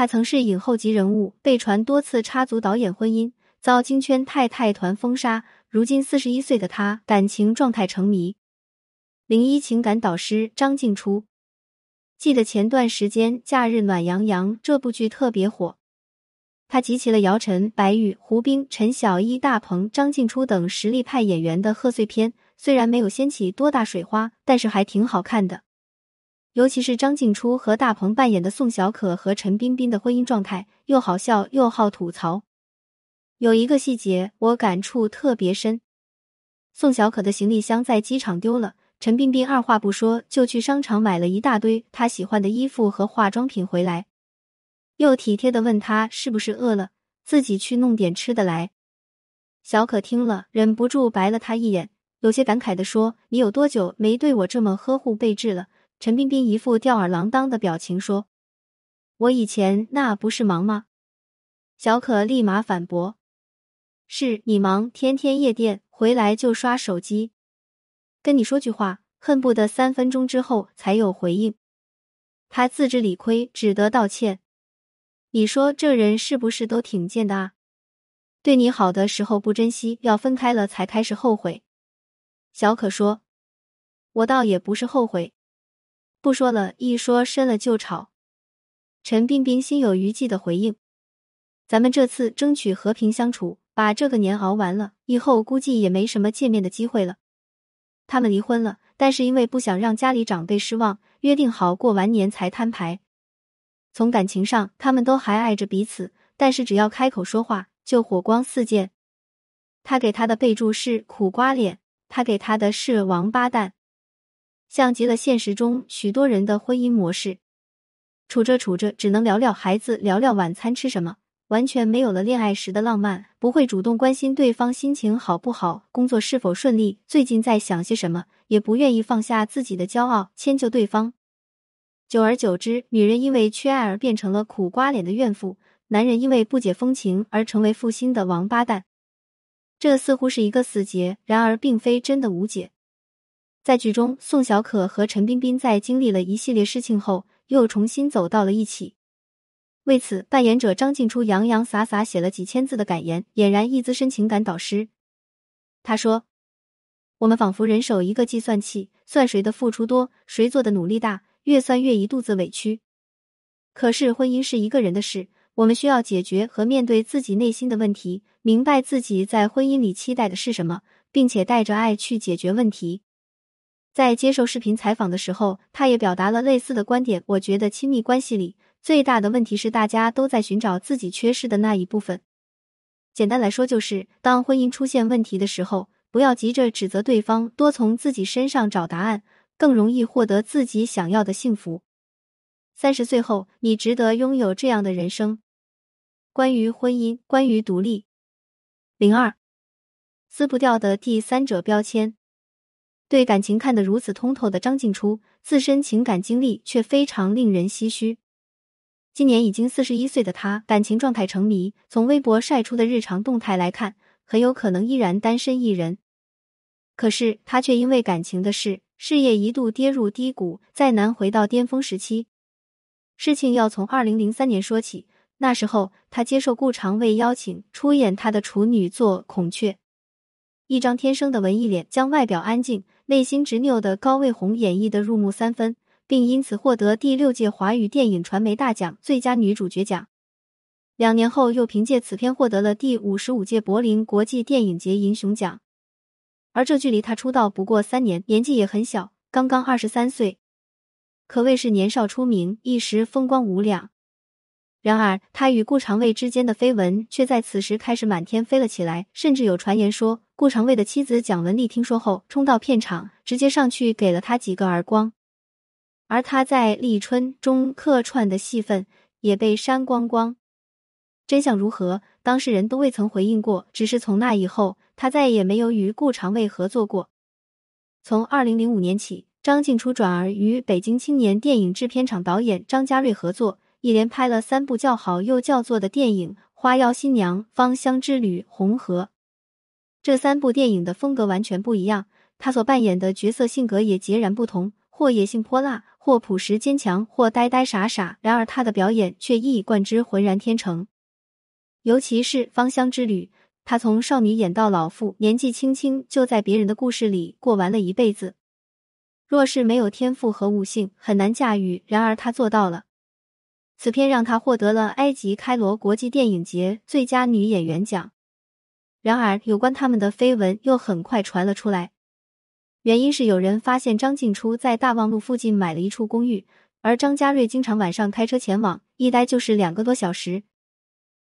他曾是影后级人物，被传多次插足导演婚姻，遭京圈太太团封杀。如今四十一岁的他，感情状态成谜。零一情感导师张静初，记得前段时间《假日暖洋洋》这部剧特别火，他集齐了姚晨、白宇、胡兵、陈小艺、大鹏、张静初等实力派演员的贺岁片。虽然没有掀起多大水花，但是还挺好看的。尤其是张静初和大鹏扮演的宋小可和陈冰冰的婚姻状态，又好笑又好吐槽。有一个细节我感触特别深：宋小可的行李箱在机场丢了。陈冰冰二话不说就去商场买了一大堆她喜欢的衣服和化妆品回来，又体贴的问他是不是饿了，自己去弄点吃的来。小可听了忍不住白了他一眼，有些感慨的说：“你有多久没对我这么呵护备至了？”陈冰冰一副吊儿郎当的表情说：“我以前那不是忙吗？”小可立马反驳：“是你忙，天天夜店，回来就刷手机。”跟你说句话，恨不得三分钟之后才有回应。他自知理亏，只得道歉。你说这人是不是都挺贱的啊？对你好的时候不珍惜，要分开了才开始后悔。小可说：“我倒也不是后悔，不说了，一说深了就吵。”陈冰冰心有余悸的回应：“咱们这次争取和平相处，把这个年熬完了，以后估计也没什么见面的机会了。”他们离婚了，但是因为不想让家里长辈失望，约定好过完年才摊牌。从感情上，他们都还爱着彼此，但是只要开口说话，就火光四溅。他给他的备注是苦瓜脸，他给他的是王八蛋，像极了现实中许多人的婚姻模式。处着处着，只能聊聊孩子，聊聊晚餐吃什么。完全没有了恋爱时的浪漫，不会主动关心对方心情好不好，工作是否顺利，最近在想些什么，也不愿意放下自己的骄傲迁就对方。久而久之，女人因为缺爱而变成了苦瓜脸的怨妇，男人因为不解风情而成为负心的王八蛋。这似乎是一个死结，然而并非真的无解。在剧中，宋小可和陈彬彬在经历了一系列事情后，又重新走到了一起。为此，扮演者张静初洋洋洒洒写了几千字的感言，俨然一资深情感导师。他说：“我们仿佛人手一个计算器，算谁的付出多，谁做的努力大，越算越一肚子委屈。可是婚姻是一个人的事，我们需要解决和面对自己内心的问题，明白自己在婚姻里期待的是什么，并且带着爱去解决问题。”在接受视频采访的时候，他也表达了类似的观点。我觉得亲密关系里。最大的问题是，大家都在寻找自己缺失的那一部分。简单来说，就是当婚姻出现问题的时候，不要急着指责对方，多从自己身上找答案，更容易获得自己想要的幸福。三十岁后，你值得拥有这样的人生。关于婚姻，关于独立。零二，撕不掉的第三者标签。对感情看得如此通透的张静初，自身情感经历却非常令人唏嘘。今年已经四十一岁的他，感情状态成谜。从微博晒出的日常动态来看，很有可能依然单身一人。可是他却因为感情的事，事业一度跌入低谷，再难回到巅峰时期。事情要从二零零三年说起，那时候他接受顾长卫邀请，出演他的处女作《孔雀》，一张天生的文艺脸，将外表安静、内心执拗的高卫红演绎的入木三分。并因此获得第六届华语电影传媒大奖最佳女主角奖。两年后，又凭借此片获得了第五十五届柏林国际电影节银熊奖。而这距离他出道不过三年，年纪也很小，刚刚二十三岁，可谓是年少出名，一时风光无两。然而，他与顾长卫之间的绯闻却在此时开始满天飞了起来，甚至有传言说，顾长卫的妻子蒋雯丽听说后，冲到片场，直接上去给了他几个耳光。而他在《立春》中客串的戏份也被删光光，真相如何？当事人都未曾回应过。只是从那以后，他再也没有与顾长卫合作过。从二零零五年起，张静初转而与北京青年电影制片厂导演张家瑞合作，一连拍了三部叫好又叫座的电影：《花妖新娘》《芳香之旅》《红河》。这三部电影的风格完全不一样，他所扮演的角色性格也截然不同，或野性泼辣。或朴实坚强，或呆呆傻傻。然而他的表演却一以贯之，浑然天成。尤其是《芳香之旅》，他从少女演到老妇，年纪轻轻就在别人的故事里过完了一辈子。若是没有天赋和悟性，很难驾驭。然而他做到了。此片让他获得了埃及开罗国际电影节最佳女演员奖。然而，有关他们的绯闻又很快传了出来。原因是有人发现张静初在大望路附近买了一处公寓，而张家瑞经常晚上开车前往，一待就是两个多小时。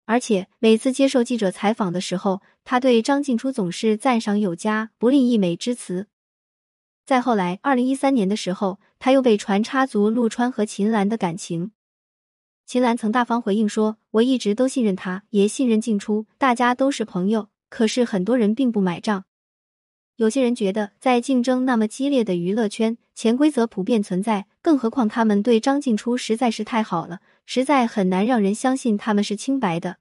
而且每次接受记者采访的时候，他对张静初总是赞赏有加，不吝溢美之词。再后来，二零一三年的时候，他又被传插足陆川和秦岚的感情。秦岚曾大方回应说：“我一直都信任他，也信任静初，大家都是朋友。可是很多人并不买账。有些人觉得，在竞争那么激烈的娱乐圈，潜规则普遍存在，更何况他们对张静初实在是太好了。”实在很难让人相信他们是清白的。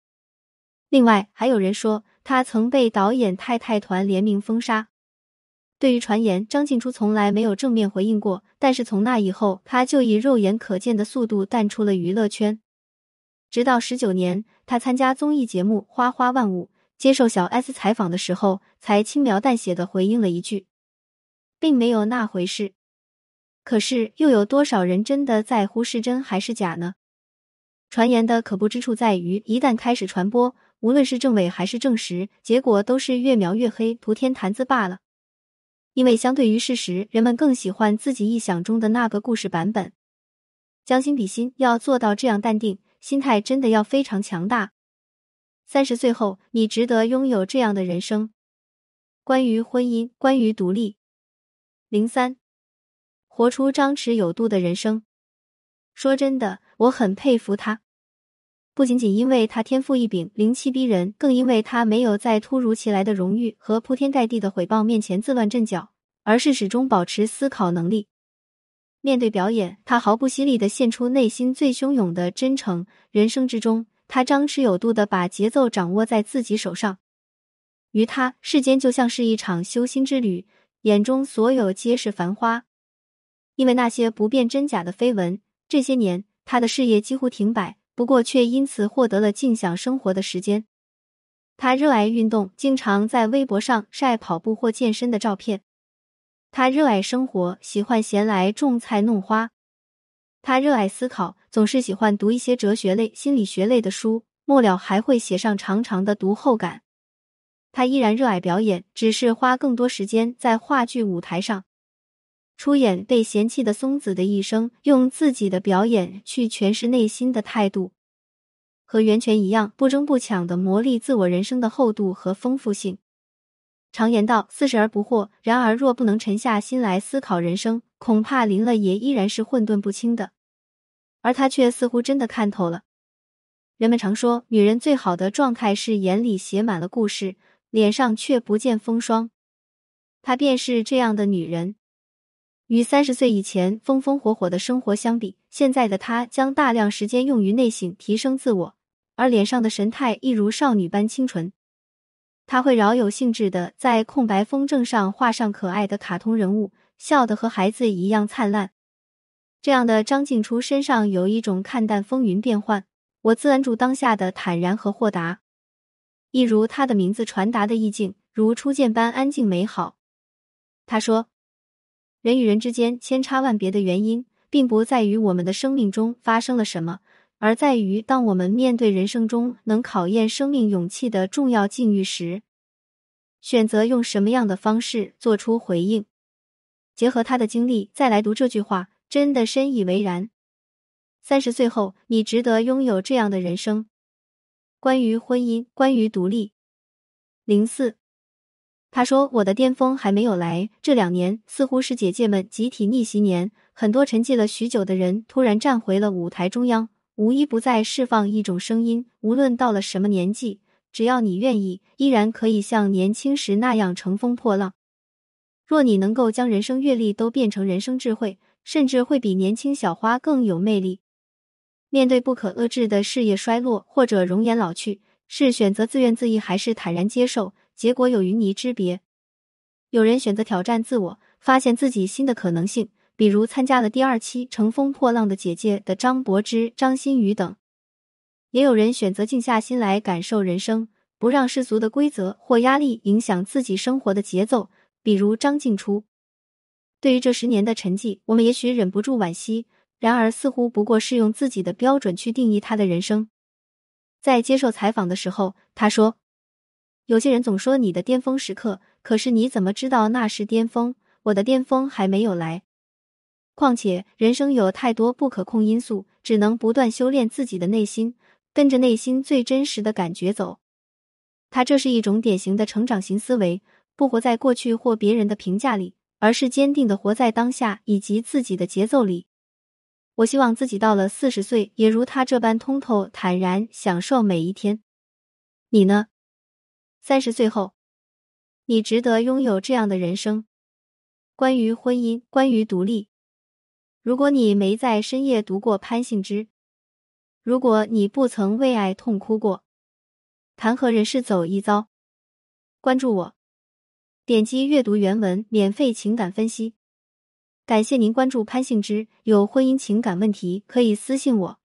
另外，还有人说他曾被导演太太团联名封杀。对于传言，张静初从来没有正面回应过。但是从那以后，他就以肉眼可见的速度淡出了娱乐圈。直到十九年，他参加综艺节目《花花万物》，接受小 S 采访的时候，才轻描淡写的回应了一句，并没有那回事。可是，又有多少人真的在乎是真还是假呢？传言的可怖之处在于，一旦开始传播，无论是证伪还是证实，结果都是越描越黑，徒添谈资罢了。因为相对于事实，人们更喜欢自己臆想中的那个故事版本。将心比心，要做到这样淡定，心态真的要非常强大。三十岁后，你值得拥有这样的人生。关于婚姻，关于独立。零三，活出张弛有度的人生。说真的，我很佩服他，不仅仅因为他天赋异禀、灵气逼人，更因为他没有在突如其来的荣誉和铺天盖地的毁谤面前自乱阵脚，而是始终保持思考能力。面对表演，他毫不犀利的献出内心最汹涌的真诚。人生之中，他张弛有度的把节奏掌握在自己手上。于他，世间就像是一场修心之旅，眼中所有皆是繁花。因为那些不辨真假的绯闻。这些年，他的事业几乎停摆，不过却因此获得了静享生活的时间。他热爱运动，经常在微博上晒跑步或健身的照片。他热爱生活，喜欢闲来种菜弄花。他热爱思考，总是喜欢读一些哲学类、心理学类的书，末了还会写上长长的读后感。他依然热爱表演，只是花更多时间在话剧舞台上。出演被嫌弃的松子的一生，用自己的表演去诠释内心的态度，和源泉一样不争不抢的磨砺自我人生的厚度和丰富性。常言道，四十而不惑。然而，若不能沉下心来思考人生，恐怕临了也依然是混沌不清的。而他却似乎真的看透了。人们常说，女人最好的状态是眼里写满了故事，脸上却不见风霜。她便是这样的女人。与三十岁以前风风火火的生活相比，现在的她将大量时间用于内省、提升自我，而脸上的神态一如少女般清纯。她会饶有兴致的在空白风筝上画上可爱的卡通人物，笑得和孩子一样灿烂。这样的张静初身上有一种看淡风云变幻，我自安住当下的坦然和豁达，一如她的名字传达的意境，如初见般安静美好。他说。人与人之间千差万别的原因，并不在于我们的生命中发生了什么，而在于当我们面对人生中能考验生命勇气的重要境遇时，选择用什么样的方式做出回应。结合他的经历再来读这句话，真的深以为然。三十岁后，你值得拥有这样的人生。关于婚姻，关于独立。零四。他说：“我的巅峰还没有来，这两年似乎是姐姐们集体逆袭年，很多沉寂了许久的人突然站回了舞台中央，无一不在释放一种声音。无论到了什么年纪，只要你愿意，依然可以像年轻时那样乘风破浪。若你能够将人生阅历都变成人生智慧，甚至会比年轻小花更有魅力。面对不可遏制的事业衰落或者容颜老去，是选择自怨自艾，还是坦然接受？”结果有云泥之别。有人选择挑战自我，发现自己新的可能性，比如参加了第二期《乘风破浪的姐姐》的张柏芝、张馨予等。也有人选择静下心来感受人生，不让世俗的规则或压力影响自己生活的节奏，比如张静初。对于这十年的沉寂，我们也许忍不住惋惜，然而似乎不过是用自己的标准去定义他的人生。在接受采访的时候，他说：“有些人总说你的巅峰时刻，可是你怎么知道那是巅峰？我的巅峰还没有来。况且人生有太多不可控因素，只能不断修炼自己的内心，跟着内心最真实的感觉走。他这是一种典型的成长型思维，不活在过去或别人的评价里，而是坚定的活在当下以及自己的节奏里。”我希望自己到了四十岁，也如他这般通透、坦然，享受每一天。你呢？三十岁后，你值得拥有这样的人生。关于婚姻，关于独立。如果你没在深夜读过潘幸之，如果你不曾为爱痛哭过，谈何人世走一遭？关注我，点击阅读原文，免费情感分析。感谢您关注潘幸之，有婚姻情感问题可以私信我。